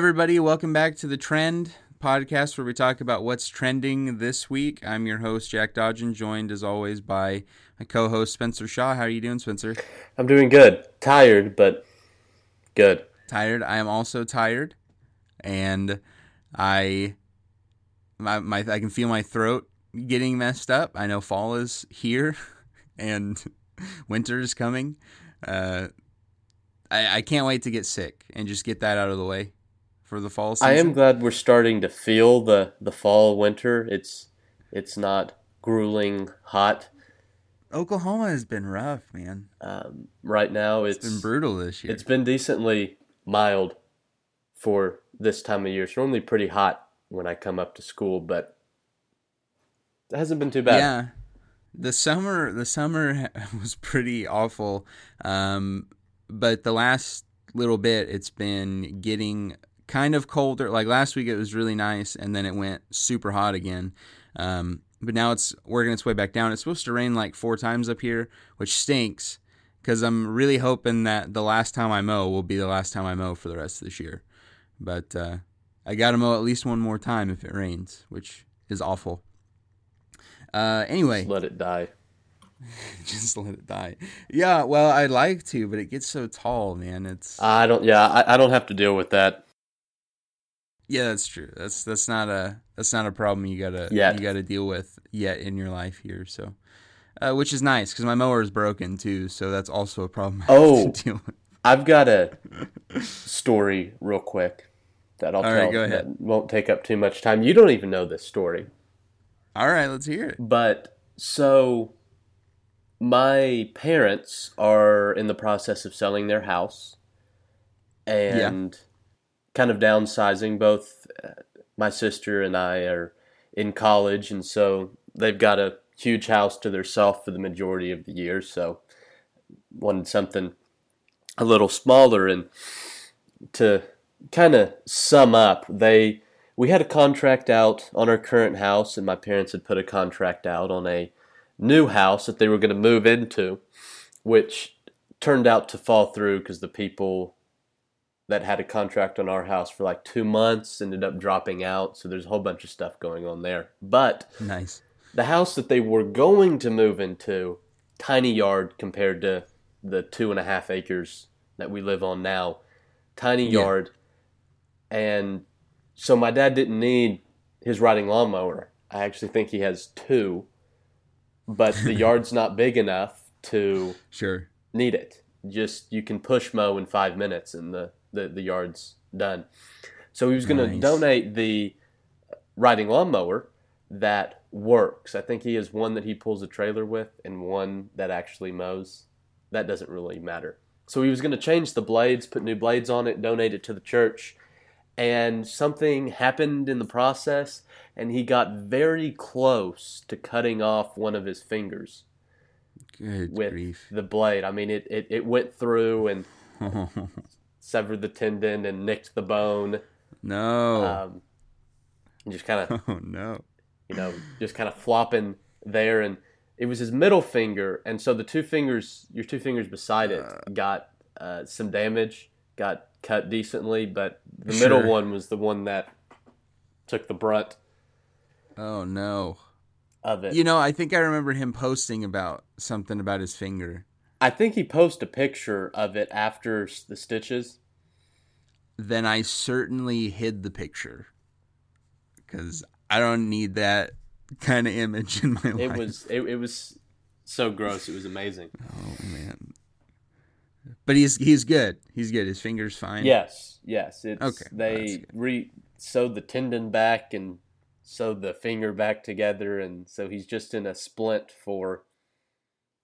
Everybody. Welcome back to the Trend podcast, where we talk about what's trending this week. I'm your host, Jack Dodgen, joined as always by my co-host Spencer Shaw. How are you doing, Spencer? I'm doing good. Tired, but good. Tired. I am also tired, and I my, my I can feel my throat getting messed up. I know fall is here, and winter is coming. Uh, I, I can't wait to get sick and just get that out of the way for the fall season. I am glad we're starting to feel the the fall winter. It's it's not grueling hot. Oklahoma has been rough, man. Um, right now, it's, it's been brutal this year. It's been decently mild for this time of year. It's normally pretty hot when I come up to school, but it hasn't been too bad. Yeah, the summer the summer was pretty awful, um, but the last little bit it's been getting kind of colder. Like last week, it was really nice, and then it went super hot again. Um, but now it's working its way back down. It's supposed to rain like four times up here, which stinks because I'm really hoping that the last time I mow will be the last time I mow for the rest of this year. But uh, I got to mow at least one more time if it rains, which is awful. Uh, anyway, Just let it die. just let it die. Yeah, well, I'd like to, but it gets so tall, man. It's I don't. Yeah, I, I don't have to deal with that. Yeah, that's true. That's that's not a that's not a problem you gotta Yet. you gotta deal with yet in your life here. So, uh, which is nice because my mower is broken too, so that's also a problem. I have Oh. to deal with. I've got a story real quick that I'll All tell. right, go ahead. That won't take up too much time. You don't even know this story. All right, let's hear it. But so my parents are in the process of selling their house and kind of downsizing. Both uh, my sister and I are in college, and so they've got a huge house to themselves for the majority of the year. So wanted something a little smaller, and to kind of sum up, they we had a contract out on our current house, and my parents had put a contract out on a new house that they were going to move into, which turned out to fall through because the people that had a contract on our house for like two months ended up dropping out. So there's a whole bunch of stuff going on there. But Nice. the house that they were going to move into, tiny yard compared to the two and a half acres that we live on now, tiny Yeah. yard. And so my dad didn't need his riding lawnmower. I actually think he has two, but the yard's not big enough to Sure. need it. Just you can push mow in five minutes and the, the, the yard's done. So he was going to donate the riding lawnmower that works. I think he has one that he pulls a trailer with and one that actually mows. That doesn't really matter. So he was going to change the blades, put new blades on it, donate it to the church. And something happened in the process, and he got very close to cutting off one of his fingers Good with grief. the blade. I mean, it, it, it went through and severed the tendon and nicked the bone. no. Um, just kind of, oh no. you know, just kind of flopping there. And it was his middle finger. And so the two fingers, your two fingers beside it, got uh, some damage, got cut decently. But the middle one was the one that took the brunt Oh no. of it. You know, I think I remember him posting about something about his finger. I think he posted a picture of it after the stitches. Then I certainly hid the picture because I don't need that kind of image in my life. It was it, it was so gross. It was amazing. Oh man. But he's he's good. He's good. His finger's fine. Yes, yes. It's Okay, they re sewed the tendon back and sewed the finger back together, and so he's just in a splint for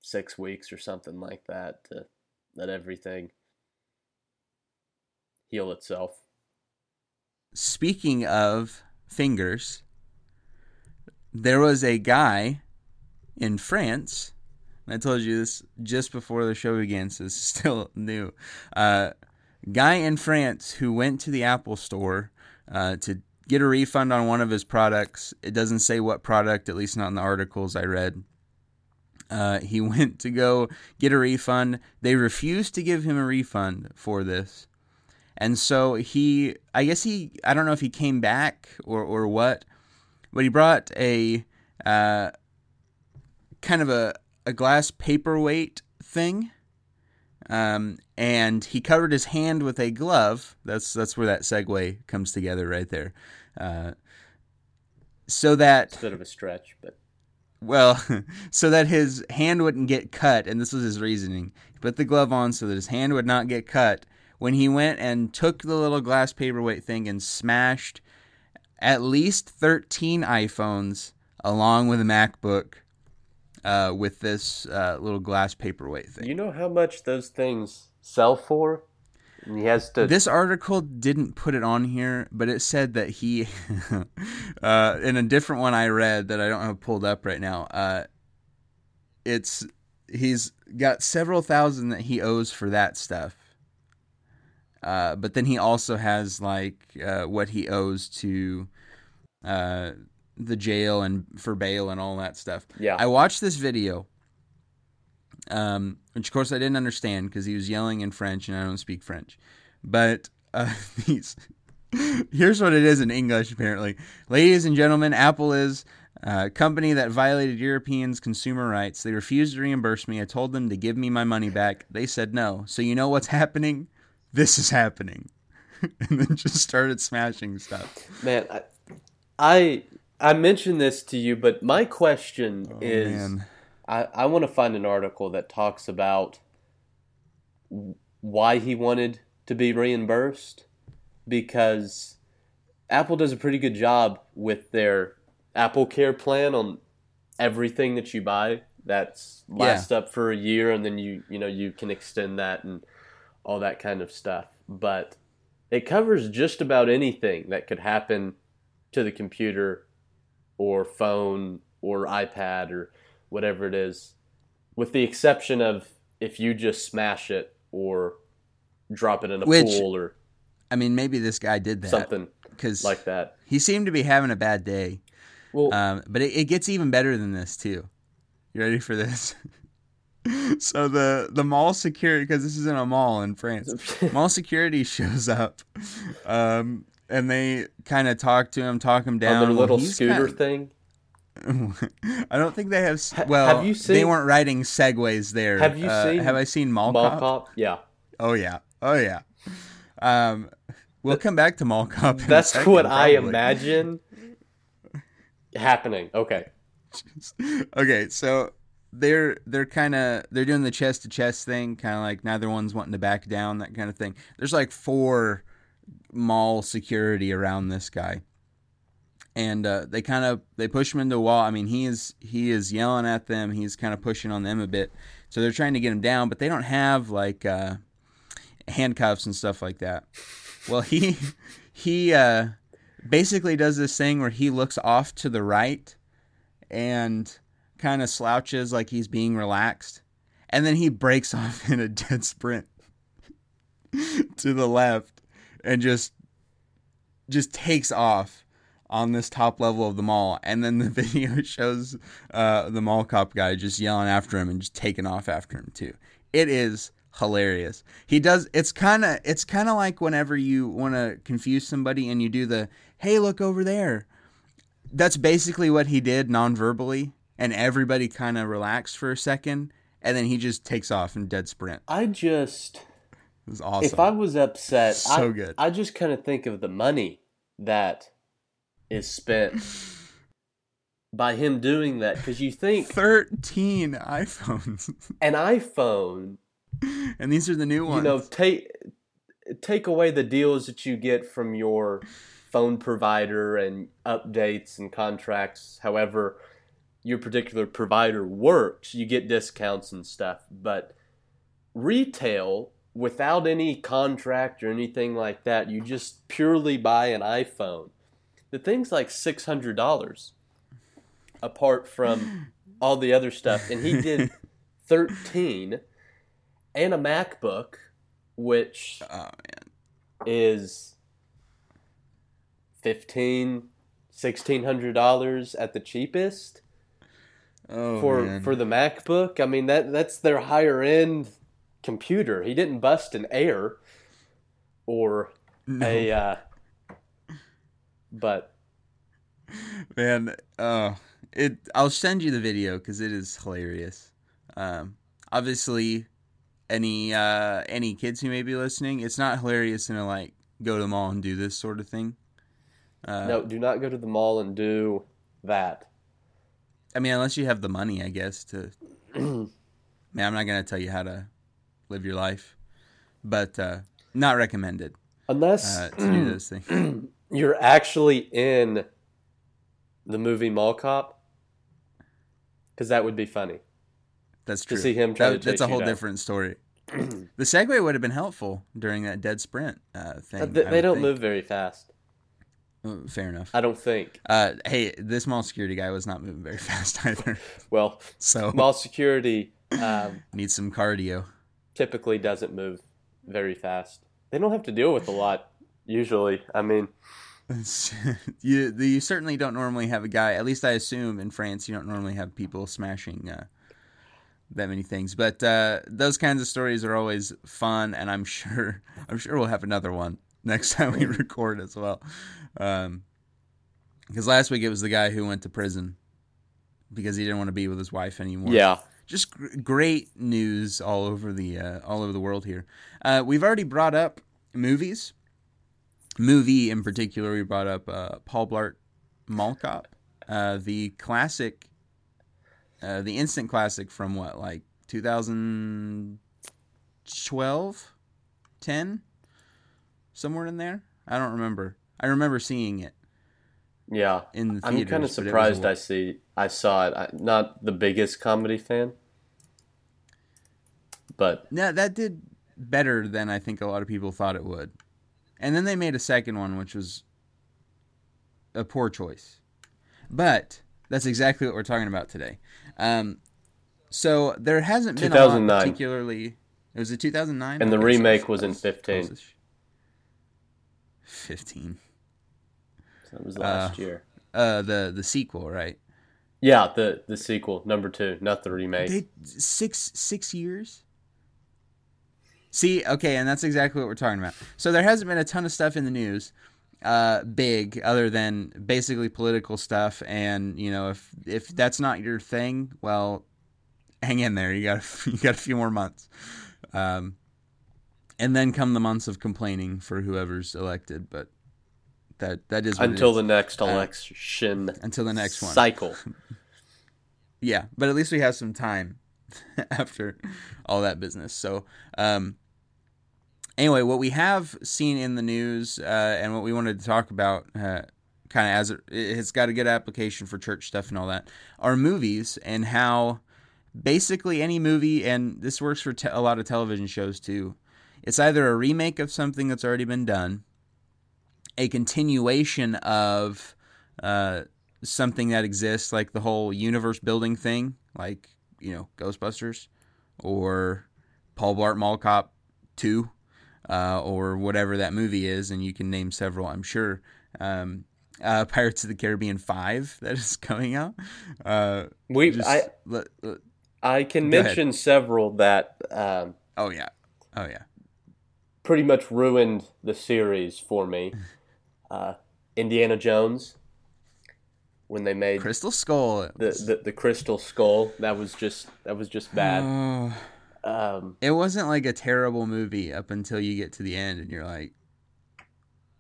six weeks or something like that to let everything heal itself. Speaking of fingers, there was a guy in France. I told you this just before the show began, so this is still new. Uh, guy in France who went to the Apple store uh, to get a refund on one of his products. It doesn't say what product, at least not in the articles I read. Uh, he went to go get a refund. They refused to give him a refund for this. And so he, I guess he, I don't know if he came back or or what, but he brought a uh, kind of a a glass paperweight thing. Um, and he covered his hand with a glove. That's that's where that segue comes together right there. Uh, so that a bit of a stretch, but well, so that his hand wouldn't get cut, and this was his reasoning. He put the glove on so that his hand would not get cut. When he went and took the little glass paperweight thing and smashed at least 13 iPhones along with a MacBook uh, with this uh, little glass paperweight thing. You know how much those things sell for? He has to. This article didn't put it on here, but it said that he, uh, in a different one I read that I don't have pulled up right now. Uh, it's he's got several thousand that he owes for that stuff. Uh, but then he also has like uh, what he owes to uh, the jail and for bail and all that stuff. Yeah. I watched this video, um, which of course I didn't understand because he was yelling in French and I don't speak French. But uh, these, here's what it is in English apparently. Ladies and gentlemen, Apple is a company that violated Europeans' consumer rights. They refused to reimburse me. I told them to give me my money back. They said no. So you know what's happening? This is happening. and then just started smashing stuff. Man, I, I I mentioned this to you, but my question oh, is man. I, I want to find an article that talks about why he wanted to be reimbursed because Apple does a pretty good job with their Apple Care plan on everything that you buy. That's lasts yeah. up for a year, and then you you know you can extend that and all that kind of stuff. But it covers just about anything that could happen to the computer or phone or iPad or whatever it is, with the exception of if you just smash it or drop it in a Which, pool or. I mean, maybe this guy did that something because like that. He seemed to be having a bad day. Well, um, but it, it gets even better than this too. You ready for this? so the the mall security because this is in a mall in France. mall security shows up, um, and they kind of talk to him, talk him down. On their little scooter kinda, thing. I don't think they have. Well, have you seen, they weren't riding segways there. Have you uh, seen? Have I seen Mall, Mall Cop? Cop? Yeah. Oh yeah. Oh yeah. Um, we'll come back to Mall Cop. That's second, what probably. I imagine happening. Okay. okay, so they're they're kind of they're doing the chest to chest thing, kind of like neither one's wanting to back down, that kind of thing. There's like four mall security around this guy and uh, they kind of they push him into a wall. I mean, he is he is yelling at them. He's kind of pushing on them a bit, so they're trying to get him down, but they don't have like uh, handcuffs and stuff like that. Well, he he uh, basically does this thing where he looks off to the right and kind of slouches like he's being relaxed, and then he breaks off in a dead sprint to the left and just just takes off on this top level of the mall and then the video shows uh, the mall cop guy just yelling after him and just taking off after him too. It is hilarious. He does it's kind of it's kind of like whenever you want to confuse somebody and you do the hey look over there. That's basically what he did non-verbally and everybody kind of relaxed for a second and then he just takes off in dead sprint. I just it was awesome. if i was upset so I, good. I just kind of think of the money that is spent by him doing that because you think 13 iPhones. an iPhone and these are the new ones. You know, take take away the deals that you get from your phone provider and updates and contracts, however your particular provider works, you get discounts and stuff, but retail without any contract or anything like that, you just purely buy an iPhone the thing's like six hundred dollars, apart from all the other stuff, and he did thirteen, and a MacBook, which oh man is fifteen, sixteen hundred dollars at the cheapest. Oh, for man. for the MacBook, I mean that that's their higher end computer. He didn't bust an Air. or a uh, but Man, oh, it. I'll send you the video because it is hilarious. Um, obviously, any uh, any kids who may be listening, it's not hilarious to like go to the mall and do this sort of thing. Uh, no, do not go to the mall and do that. I mean, unless you have the money, I guess. To, man, I'm not gonna tell you how to live your life, but uh, not recommended. Unless uh, to do those things. you're actually in the movie Mall Cop, because that would be funny. That's true. To see him try that, to That's a whole down. different story. the Segway would have been helpful during that dead sprint uh, thing. they, they don't think. move very fast. Uh, fair enough. I don't think. Uh, hey, this mall security guy was not moving very fast either. well, so mall security um, needs some cardio. Typically, doesn't move very fast. They don't have to deal with a lot usually. I mean, you you certainly don't normally have a guy. At least I assume in France, you don't normally have people smashing uh, that many things. But uh, those kinds of stories are always fun, and I'm sure I'm sure we'll have another one next time we record as well. Um, because last week it was the guy who went to prison because he didn't want to be with his wife anymore. Yeah, just gr- great news all over the uh, all over the world here. Uh, we've already brought up movies. Movie in particular, we brought up uh, Paul Blart Mall Cop, uh, the classic, uh, the instant classic from what like 2012, 10, somewhere in there. I don't remember. I remember seeing it. Yeah, in the theaters, I'm kind of surprised I see I saw it. I'm not the biggest comedy fan, but no, that did better than I think a lot of people thought it would. And then they made a second one, which was a poor choice. But that's exactly what we're talking about today. Um, so there hasn't been a lot particularly. It was a 2009, and the remake was in 15. 15. So that was last uh, year. Uh, the the sequel, right? Yeah, the the sequel, number two, not the remake. They, six six years. See, okay, and that's exactly what we're talking about. So there hasn't been a ton of stuff in the news, uh, big, other than basically political stuff. And you know, if if that's not your thing, well, hang in there. You got you got a few more months, um, and then come the months of complaining for whoever's elected. But that that is until the next election. Uh, until the next one cycle. yeah, but at least we have some time after all that business. So, um, anyway, what we have seen in the news uh, and what we wanted to talk about, uh, kind of as it, it's got a good application for church stuff and all that, are movies and how basically any movie, and this works for te- a lot of television shows too. It's either a remake of something that's already been done, a continuation of uh, something that exists, like the whole universe building thing, like you know Ghostbusters, or Paul Blart Mall Cop Two, uh, or whatever that movie is, and you can name several, I'm sure. Um, uh, Pirates of the Caribbean Five that is coming out. Uh, we just, I let, let, I can mention ahead. several that. Um, oh yeah, oh yeah. Pretty much ruined the series for me. Uh, Indiana Jones when they made Crystal Skull. The, the, the Crystal Skull that was just that was just bad. Um, it wasn't like a terrible movie up until you get to the end and you're like,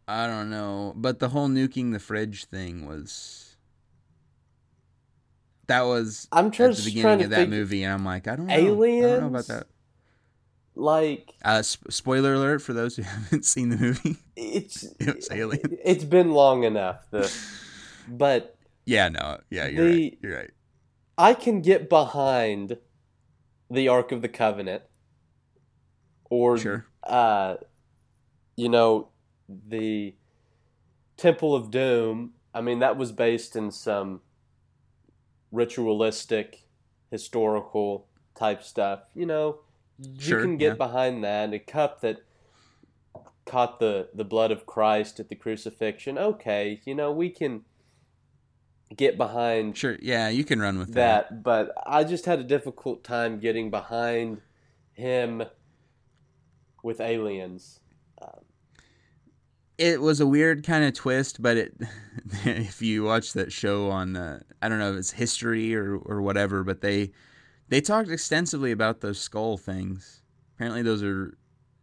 I don't know. But the whole nuking the fridge thing was. That was I'm trying at the beginning of that movie, and I'm like, I don't know. Aliens? I don't know about that. Like, uh, sp- spoiler alert for those who haven't seen the movie. It's it was Alien. It's been long enough. The, but yeah, no, yeah, you're the, right. You're right. I can get behind the Ark of the Covenant, or sure. uh, you know, the Temple of Doom. I mean, that was based in some ritualistic, historical type stuff. You know, sure, you can get yeah. behind that. A cup that caught the the blood of Christ at the crucifixion. Okay, you know, we can get behind sure yeah you can run with that, that, but i just had a difficult time getting behind him with aliens um, it was a weird kind of twist, but it if you watch that show on the I don't know if it's history or or whatever, but they they talked extensively about those skull things. Apparently, those are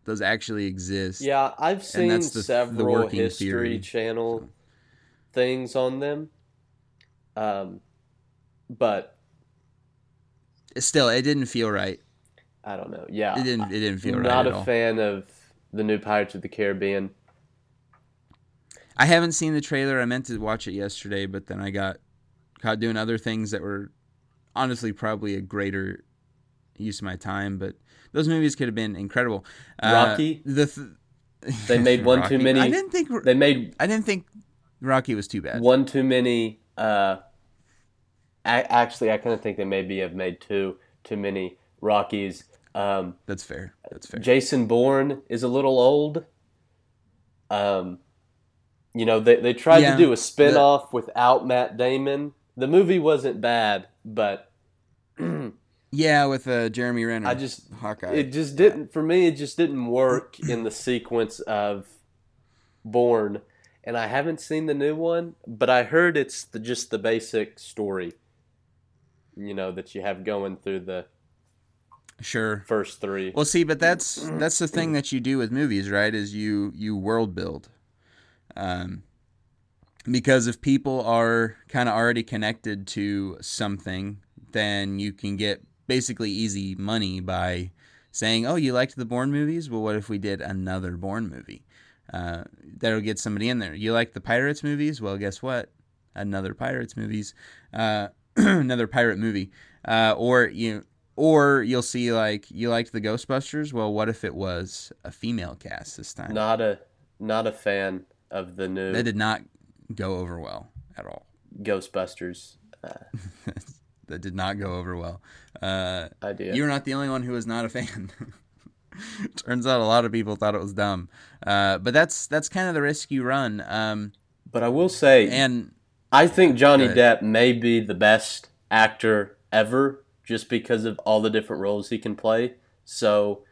those actually exist. Yeah, I've seen the, several the History theory. Channel things on them, um, but still, it didn't feel right. I don't know. Yeah, it didn't. It didn't feel right. I'm not a fan of the new Pirates of the Caribbean. I haven't seen the trailer. I meant to watch it yesterday, but then I got caught doing other things that were honestly probably a greater use of my time. But those movies could have been incredible. Uh, Rocky. The th- they made one Rocky. too many. I didn't think they made. I didn't think Rocky was too bad. One too many. Uh, actually, I kind of think they maybe have made two too many Rockies. Um, That's fair. That's fair. Jason Bourne is a little old. Um, you know, they they tried yeah, to do a spin-off the, without Matt Damon. The movie wasn't bad, but yeah, with uh, Jeremy Renner. I just Hawkeye. It just didn't for me. It just didn't work in the sequence of Bourne, and I haven't seen the new one, but I heard it's the, just the basic story. You know that you have going through the sure first three. Well, see, but that's that's the thing that you do with movies, right? Is you you world build. Um, because if people are kind of already connected to something, then you can get basically easy money by saying, "Oh, you liked the Bourne movies? Well, what if we did another Bourne movie?" Uh, that'll get somebody in there. You like the Pirates movies? Well, guess what? Another Pirates movies, uh, another pirate movie, uh, or you or you'll see like you liked the Ghostbusters. Well, what if it was a female cast this time? Not a not a fan of the new. That did not go over well at all. Ghostbusters. Uh, that did not go over well. Uh, Idea. You're not the only one who was not a fan. Turns out a lot of people thought it was dumb. Uh, but that's that's kind of the risk you run. Um, but I will say, and I think Johnny Depp may be the best actor ever, just because of all the different roles he can play. So,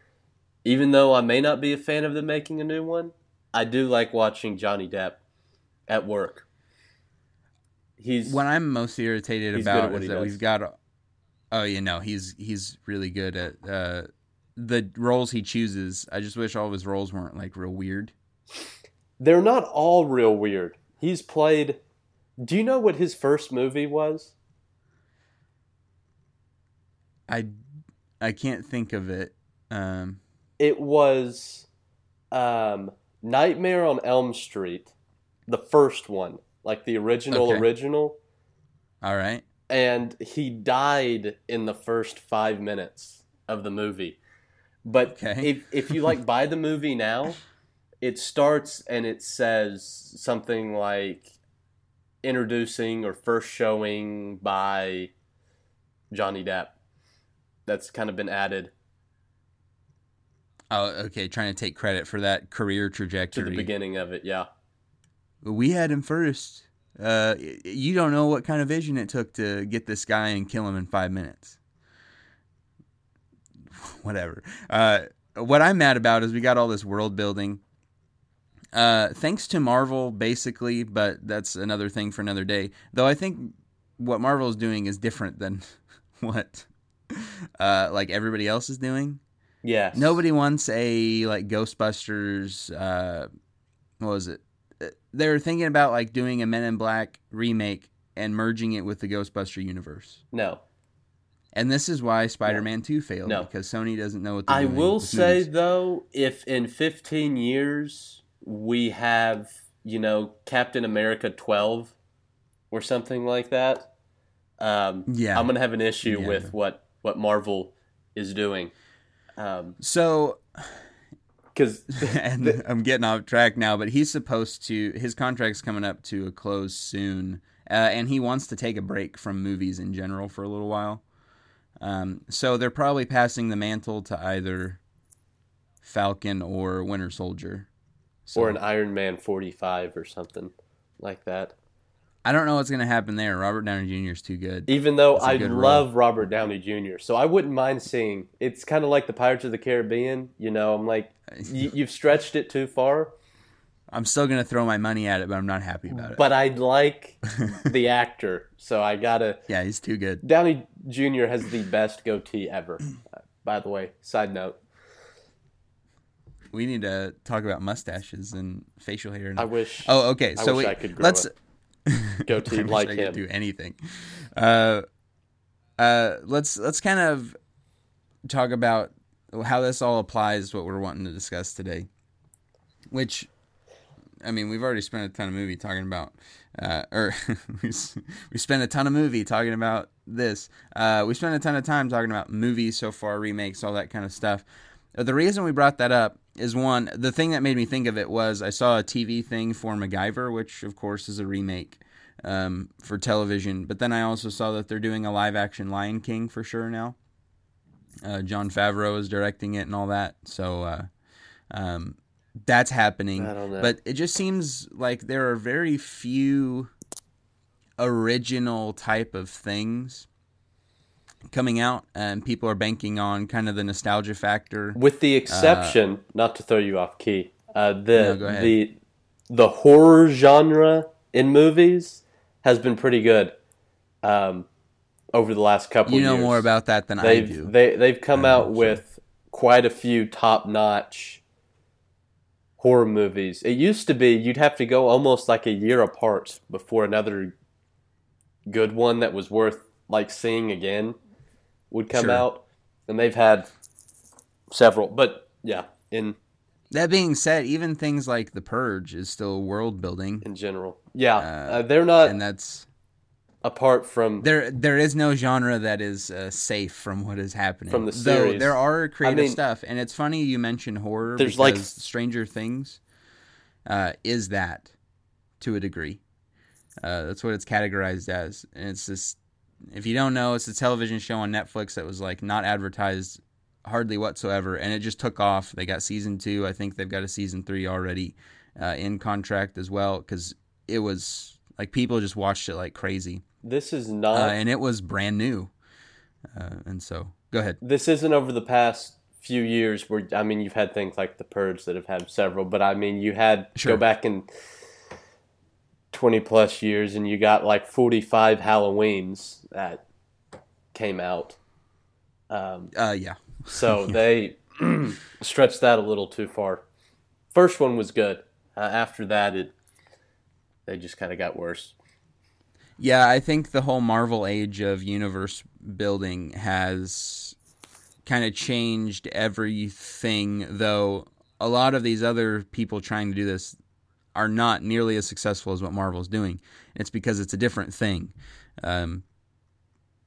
even though I may not be a fan of them making a new one, I do like watching Johnny Depp at work. He's what I'm most irritated about is that does. we've got. Oh, you know, he's he's really good at uh, the roles he chooses. I just wish all of his roles weren't like real weird. They're not all real weird. He's played. Do you know what his first movie was? I I can't think of it. Um, it was um, Nightmare on Elm Street, the first one, like the original okay. original. All right. And he died in the first five minutes of the movie. But okay. if if you like buy the movie now, it starts and it says something like introducing or first showing by Johnny Depp. That's kind of been added Oh, okay. Trying to take credit for that career trajectory. To the beginning of it, yeah. We had him first. Uh, you don't know what kind of vision it took to get this guy and kill him in five minutes. Whatever. Uh, what I'm mad about is we got all this world building. Uh, thanks to Marvel, basically, but that's another thing for another day. Though I think what Marvel is doing is different than what uh, like everybody else is doing. Yeah. Nobody wants a like Ghostbusters. Uh, what was it? Uh, they were thinking about like doing a Men in Black remake and merging it with the Ghostbuster universe. No. And this is why Spider-Man no. 2 failed no. because Sony doesn't know what the. I will say movies. though, if in 15 years we have, you know, Captain America 12 or something like that, um, yeah. I'm going to have an issue yeah. with what what Marvel is doing. Um, so, because and I'm getting off track now, but he's supposed to his contract's coming up to a close soon, uh, and he wants to take a break from movies in general for a little while. Um, so they're probably passing the mantle to either Falcon or Winter Soldier, so, or an Iron Man 45 or something like that. I don't know what's going to happen there. Robert Downey Jr. is too good. Even though I love role. Robert Downey Jr., so I wouldn't mind seeing. It's kind of like the Pirates of the Caribbean. You know, I'm like, you, have stretched it too far. I'm still gonna throw my money at it, but I'm not happy about it. But I like the actor, so I gotta. Yeah, he's too good. Downey Jr. has the best goatee ever. Uh, by the way, side note. We need to talk about mustaches and facial hair. And... I wish. Oh, okay. So we, I could let's goatee like I him. do anything. Uh, uh, let's let's kind of talk about how this all applies. What we're wanting to discuss today, which, I mean, we've already spent a ton of movie talking about, uh, or we spent a ton of movie talking about this. Uh, we spent a ton of time talking about movies so far, remakes, all that kind of stuff. Uh, The reason we brought that up is one, the thing that made me think of it was I saw a TV thing for MacGyver, which of course is a remake um, for television. But then I also saw that they're doing a live action Lion King for sure now. Uh, Jon Favreau is directing it and all that. So uh, um, that's happening. I don't know. But it just seems like there are very few original type of things coming out, and people are banking on kind of the nostalgia factor. With the exception, not to throw you off key, uh, the No, the the horror genre in movies has been pretty good um, over the last couple. You know years. more about that than I they've do. they they've come Uh, out with quite a few top notch horror movies. It used to be you'd have to go almost like a year apart before another good one that was worth like seeing again would come Sure. out, and they've had several. But yeah, in That being said, even things like The Purge is still world building, in general, yeah, Uh, uh, they're not and that's apart from there. There is no genre that is uh, safe from what is happening From the Though series. there are creative mean- stuff, and it's funny you mentioned horror There's, like- Stranger Things uh, is that to a degree. Uh, that's what it's categorized as, and it's this. If you don't know, it's a television show on Netflix that was like not advertised hardly whatsoever, and it just took off. They got season two. I think they've got a season three already uh, in contract as well because it was like people just watched it like crazy, this is uh, not and it was brand new. Uh, and so, go ahead. this isn't over the past few years where I mean you've had things like the purge that have had several, but I mean you had Sure. go back in twenty plus years and you got like forty five Halloweens that came out. Um, Uh, yeah, so they stretched that a little too far. First one was good. Uh, after that, it they just kind of got worse. Yeah, I think the whole Marvel age of universe building has kind of changed everything, though a lot of these other people trying to do this are not nearly as successful as what Marvel's doing. It's because it's a different thing. Um,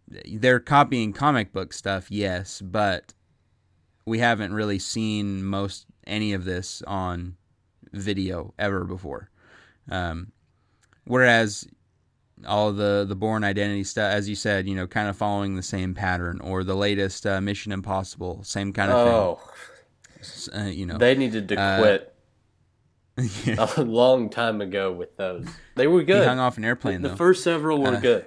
they're copying comic book stuff, yes, but we haven't really seen most any of this on video ever before. Um, whereas all the the Bourne Identity stuff, as you said, you know, kind of following the same pattern, or the latest uh, Mission Impossible, same kind of Oh, thing. Uh, you know, they needed to Uh, quit yeah. a long time ago with those. They were he good. hung off an airplane the though. first several were Uh, good.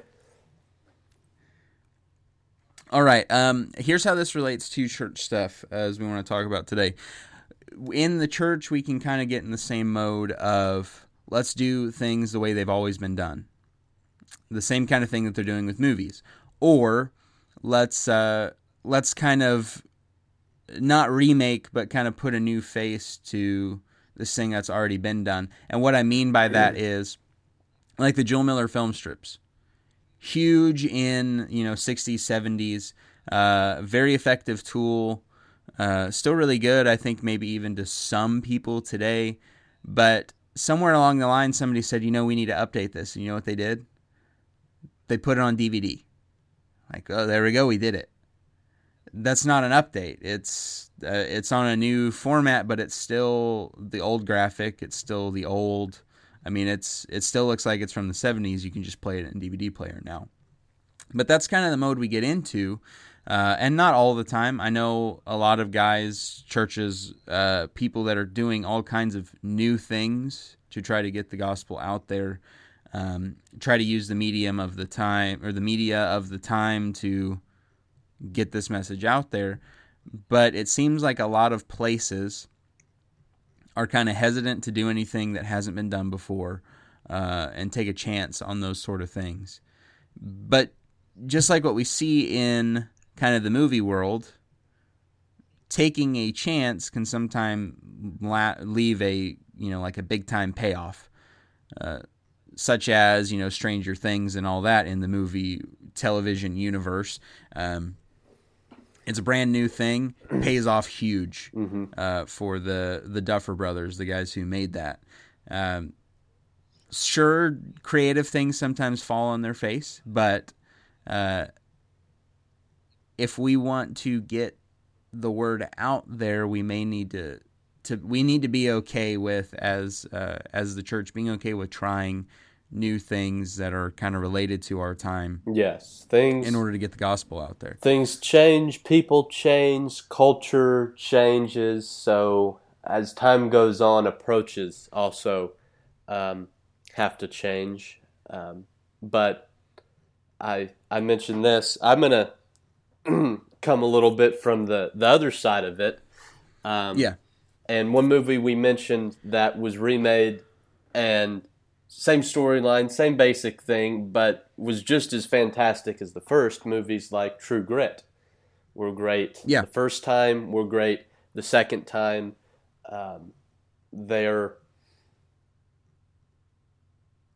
All right. Um, here's how this relates to church stuff, as we want to talk about today. In the church, we can kind of get in the same mode of let's do things the way they've always been done, the same kind of thing that they're doing with movies, or let's uh, let's kind of not remake, but kind of put a new face to this thing that's already been done. And what I mean by that is, like the Jule Miller film strips. Huge in you know 60s 70s uh, very effective tool uh, still really good i think maybe even to some people today. But somewhere along the line somebody said you know we need to update this. And you know what they did they put it on dvd like oh there we go we did it that's not an update it's uh, it's on a new format but it's still the old graphic it's still the old I mean, it's it still looks like it's from the 70s. You can just play it in DVD player now. But that's kind of the mode we get into, uh, and not all the time. I know a lot of guys, churches, uh, people that are doing all kinds of new things to try to get the gospel out there. Um, try to use the medium of the time or the media of the time to get this message out there. But it seems like a lot of places are kind of hesitant to do anything that hasn't been done before uh, and take a chance on those sort of things. But just like what we see in kind of the movie world, taking a chance can sometimes la- leave a you know like a big time payoff, uh, such as you know Stranger Things and all that in the movie television universe. Um, it's a brand new thing, pays off huge Mm-hmm. uh, for the the Duffer Brothers, the guys who made that. Um, sure, creative things sometimes fall on their face, but uh, if we want to get the word out there, we may need to to we need to be okay with as uh, as the church being okay with trying new things that are kind of related to our time Yes, things in order to get the gospel out there. things change, people change, culture changes. So as time goes on, approaches also um, have to change. Um, but I I mentioned this. I'm gonna come a little bit from the the other side of it. Um, Yeah. And one movie we mentioned that was remade and same storyline, same basic thing, but was just as fantastic as the first. Movies like True Grit were great. Yeah. The first time were great. The second time, um, they're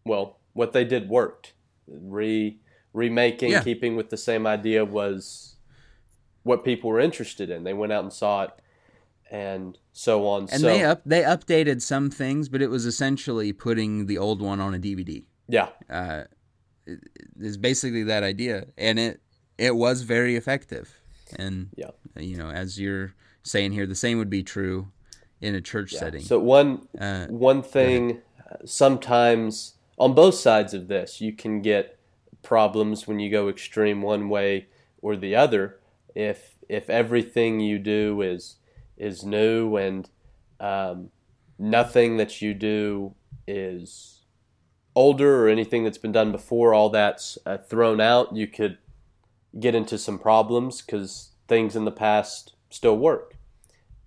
well, what they did worked. Re remaking, Yeah. keeping with the same idea was what people were interested in. They went out and saw it, and so on. And so they up they updated some things, but it was essentially putting the old one on a DVD. yeah, Uh, is basically that idea, and it it was very effective. And Yeah. you know, as you're saying here, the same would be true in a church setting. So one Uh, one thing uh, sometimes on both sides of this, you can get problems when you go extreme one way or the other. If if everything you do is is new and um, nothing that you do is older or anything that's been done before, all that's uh, thrown out, you could get into some problems because things in the past still work.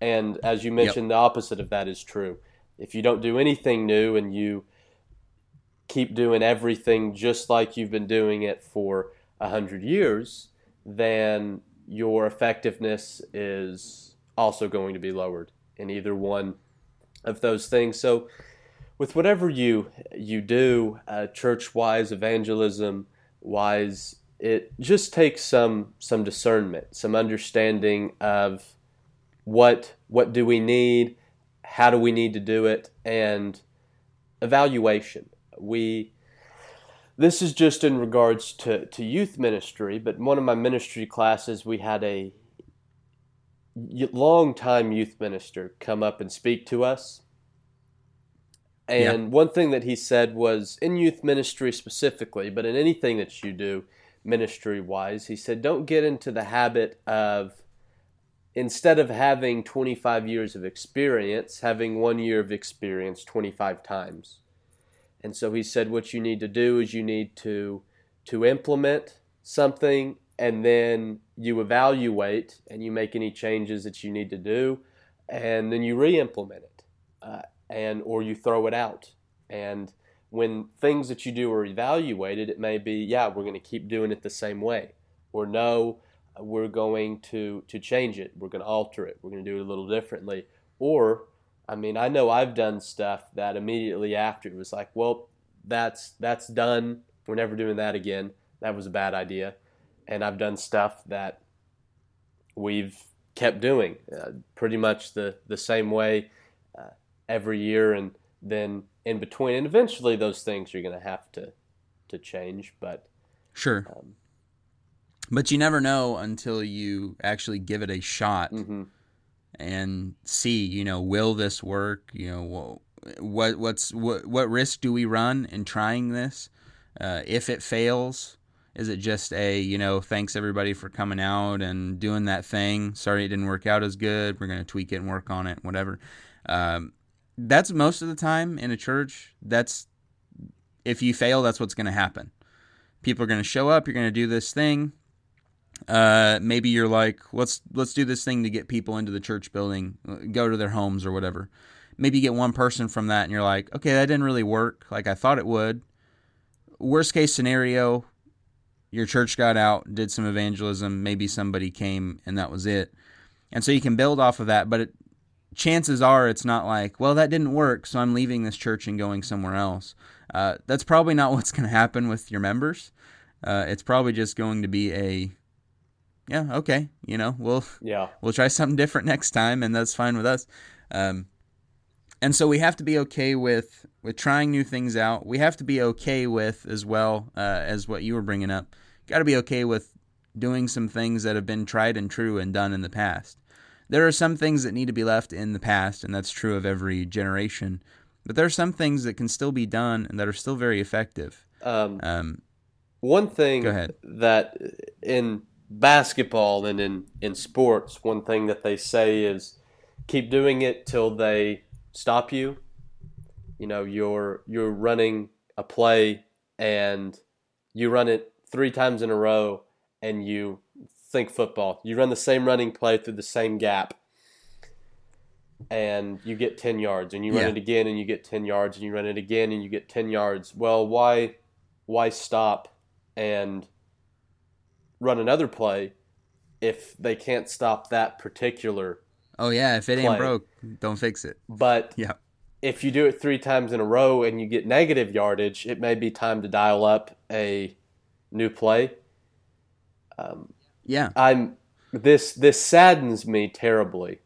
And as you mentioned, the opposite of that is true. If you don't do anything new and you keep doing everything just like you've been doing it for a hundred years, then your effectiveness is also going to be lowered in either one of those things. So, with whatever you you do, uh, church wise, evangelism wise, it just takes some some discernment, some understanding of what what do we need, how do we need to do it, and evaluation. We this is just in regards to, to youth ministry, but one of my ministry classes, we had a long time youth minister come up and speak to us. And one thing that he said was in youth ministry specifically, but in anything that you do ministry wise, he said, don't get into the habit of instead of having 25 years of experience, having one year of experience 25 times. And so he said, what you need to do is you need to to implement something, and then you evaluate and you make any changes that you need to do, and then you re-implement it, uh, and or you throw it out. And when things that you do are evaluated, it may be, yeah, we're going to keep doing it the same way, or no, we're going to to change it. We're going to alter it. We're going to do it a little differently, or I mean, I know I've done stuff that immediately after it was like, well, that's that's done. We're never doing that again. That was a bad idea. And I've done stuff that we've kept doing uh, pretty much the the same way uh, every year, and then in between, and eventually those things are going to have to to change. But sure. um, But you never know until you actually give it a shot mhm. and see, you know, will this work? You know, wha- what what's what what risk do we run in trying this? Uh, if it fails, is it just a you know thanks everybody for coming out and doing that thing? Sorry it didn't work out as good. We're gonna tweak it and work on it, whatever. Um, that's most of the time in a church. That's if you fail, that's what's gonna happen. People are gonna show up. You're gonna do this thing uh, maybe you're like let's let's do this thing to get people into the church building go to their homes or whatever maybe you get one person from that and you're like, okay, that didn't really work like I thought it would. Worst case scenario, your church got out, did some evangelism, maybe somebody came and that was it. And so you can build off of that, but it, chances are it's not like, well, that didn't work, so I'm leaving this church and going somewhere else. Uh, that's probably not what's going to happen with your members. Uh, it's probably just going to be a, yeah, okay, you know, we'll yeah we'll try something different next time, and that's fine with us. Um, and so we have to be okay with with trying new things out. We have to be okay with as well uh, as what you were bringing up. Got to be okay with doing some things that have been tried and true and done in the past. There are some things that need to be left in the past, and that's true of every generation. But there are some things that can still be done and that are still very effective. um, Um, One thing Go ahead. that in basketball and in, in sports, one thing that they say is keep doing it till they stop you. You know, you're you're running a play and you run it three times in a row and you think football. You run the same running play through the same gap and you get 10 yards and you run Yeah. it again and you get 10 yards and you run it again and you get 10 yards. Well, why why stop and run another play if they can't stop that particular oh yeah, if it ain't broke, don't fix it. but Yeah. if you do it three times in a row and you get negative yardage, it may be time to dial up a new play. Um, Yeah. I'm this this saddens me terribly,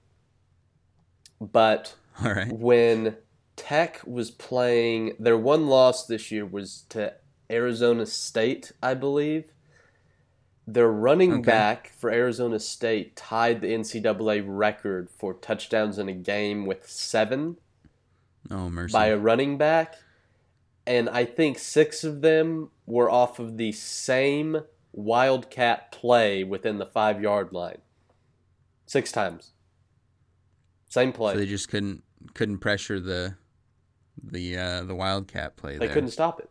but All right. when Tech was playing, their one loss this year was to Arizona State, I believe. Their running Okay. back for Arizona State tied the NCAA record for touchdowns in a game with seven Oh mercy. by a running back, and I think six of them were off of the same wildcat play within the five yard line. Six times. Same play. so they just couldn't couldn't pressure the the uh, the wildcat play They there. couldn't stop it.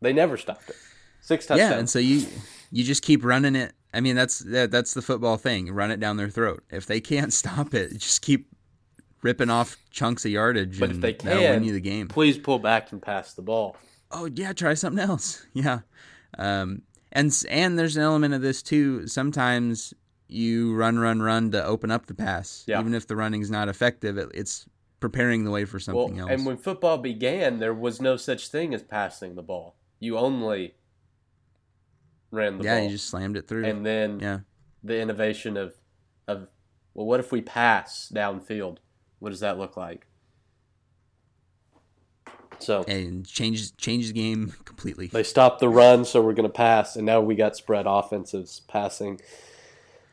They never stopped it. Six Yeah, and so you you just keep running it. I mean, that's that, that's the football thing. Run it down their throat. If they can't stop it, just keep ripping off chunks of yardage. but and if they that'll win you the game. please pull back and pass the ball. Oh yeah, try something else. Yeah, um, and and there's an element of this too. Sometimes you run, run, run to open up the pass. Yeah. Even if the running's not effective, it, it's preparing the way for Well, something else. and when football began, there was no such thing as passing the ball. You only ran the yeah, ball. you just slammed it through. and then yeah. the innovation of of well, what if we pass downfield? What does that look like? So and change change the game completely. they stopped the run, so we're going to pass, and now we got spread offenses passing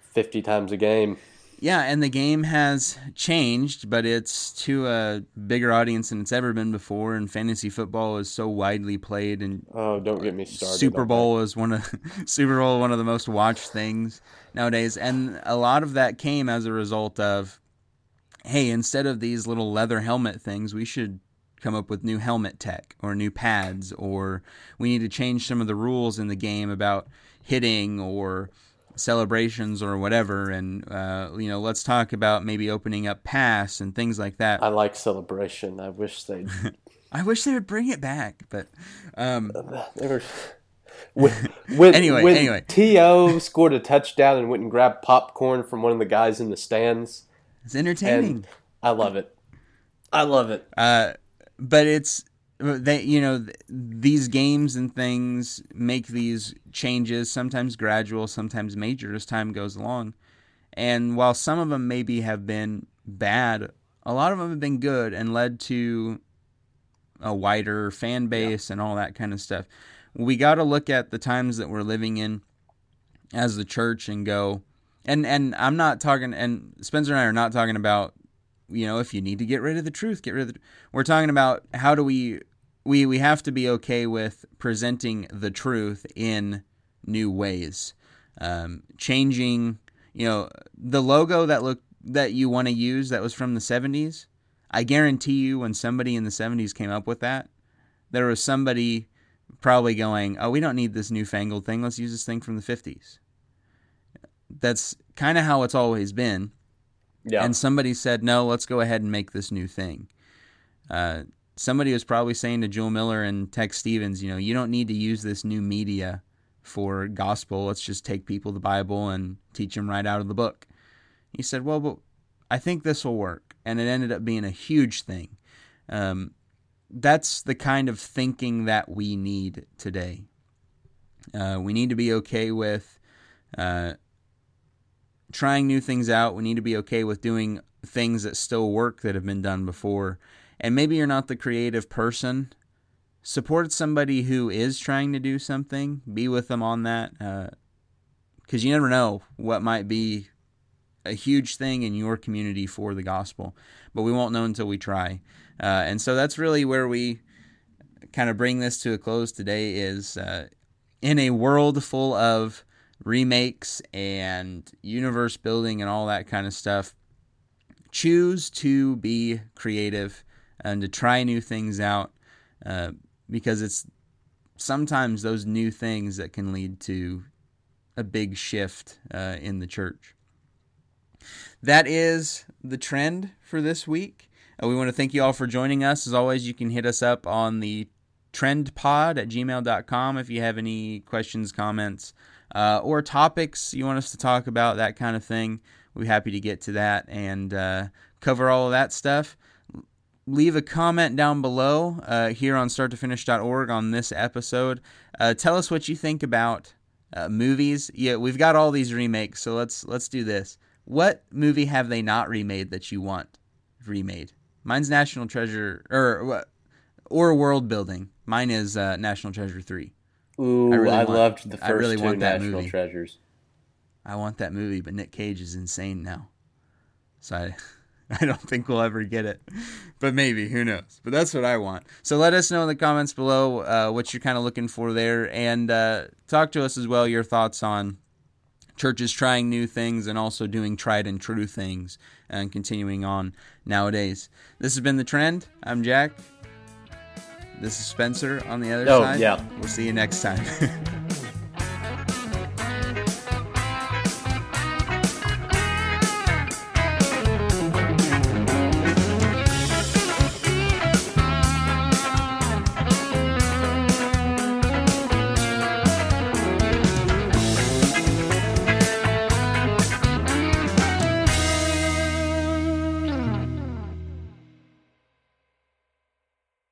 fifty times a game. Yeah, and the game has changed, but it's to a bigger audience than it's ever been before. And fantasy football is so widely played, and Oh, don't get me started. Super Bowl is one of Super Bowl one of the most watched things nowadays, and a lot of that came as a result of, hey, instead of these little leather helmet things, we should come up with new helmet tech or new pads, or we need to change some of the rules in the game about hitting or celebrations or whatever and uh, you know let's talk about maybe opening up pass and things like that. I like celebration. I wish they i wish they would bring it back but um, they were. When, when, Anyway, when anyway. T.O. scored a touchdown and went and grabbed popcorn from one of the guys in the stands. it's entertaining I love it. I love it. Uh, but it's they you know th- these games and things make these changes sometimes gradual sometimes major as time goes along. And while some of them maybe have been bad a lot of them have been good and led to a wider fan base and all that kind of stuff. We got to look at the times that we're living in as the church and go and and I'm not talking and Spencer and I are not talking about you know if you need to get rid of the truth get rid of the we're talking about how do we we we have to be okay with presenting the truth in new ways um, changing you know the logo that look that you want to use that was from the 70s i guarantee you when somebody in the 70s came up with that there was somebody probably going oh we don't need this newfangled thing let's use this thing from the 50s that's kind of how it's always been Yeah. and somebody said, "No, let's go ahead and make this new thing." Uh, somebody was probably saying to Jule Miller and Tex Stevens, you know, you don't need to use this new media for gospel. Let's just take people the Bible and teach them right out of the book. He said, well, but I think this will work. And it ended up being a huge thing. Um, that's the kind of thinking that we need today. Uh, we need to be okay with uh, trying new things out. We need to be okay with doing things that still work that have been done before. And maybe you're not the creative person. Support somebody who is trying to do something. Be with them on that. Because uh, you never know what might be a huge thing in your community for the gospel. But we won't know until we try. Uh, and so that's really where we kind of bring this to a close today is uh, in a world full of remakes and universe building and all that kind of stuff, choose to be creative and to try new things out uh, because it's sometimes those new things that can lead to a big shift uh, in the church. That is the trend for this week. Uh, we want to thank you all for joining us. As always, you can hit us up on the trendpod at gmail.com if you have any questions, comments, uh, or topics you want us to talk about, that kind of thing. We're happy to get to that and uh, cover all of that stuff. Leave a comment down below uh, here on starttofinish.org on this episode. Uh, tell us what you think about uh, movies. Yeah, we've got all these remakes, so let's let's do this. What movie have they not remade that you want remade? Mine's National Treasure or or World Building. Mine is uh, National Treasure three. Ooh, I, really I want, loved the first I really two want that National movie. Treasures. I want that movie, but Nick Cage is insane now, so I. I don't think we'll ever get it, but maybe who knows? But that's what I want. So let us know in the comments below uh, what you're kind of looking for there, and uh, talk to us as well your thoughts on churches trying new things and also doing tried and true things and continuing on nowadays. This has been the trend. I'm Jack. This is Spencer on the other oh, side. Yeah. We'll see you next time.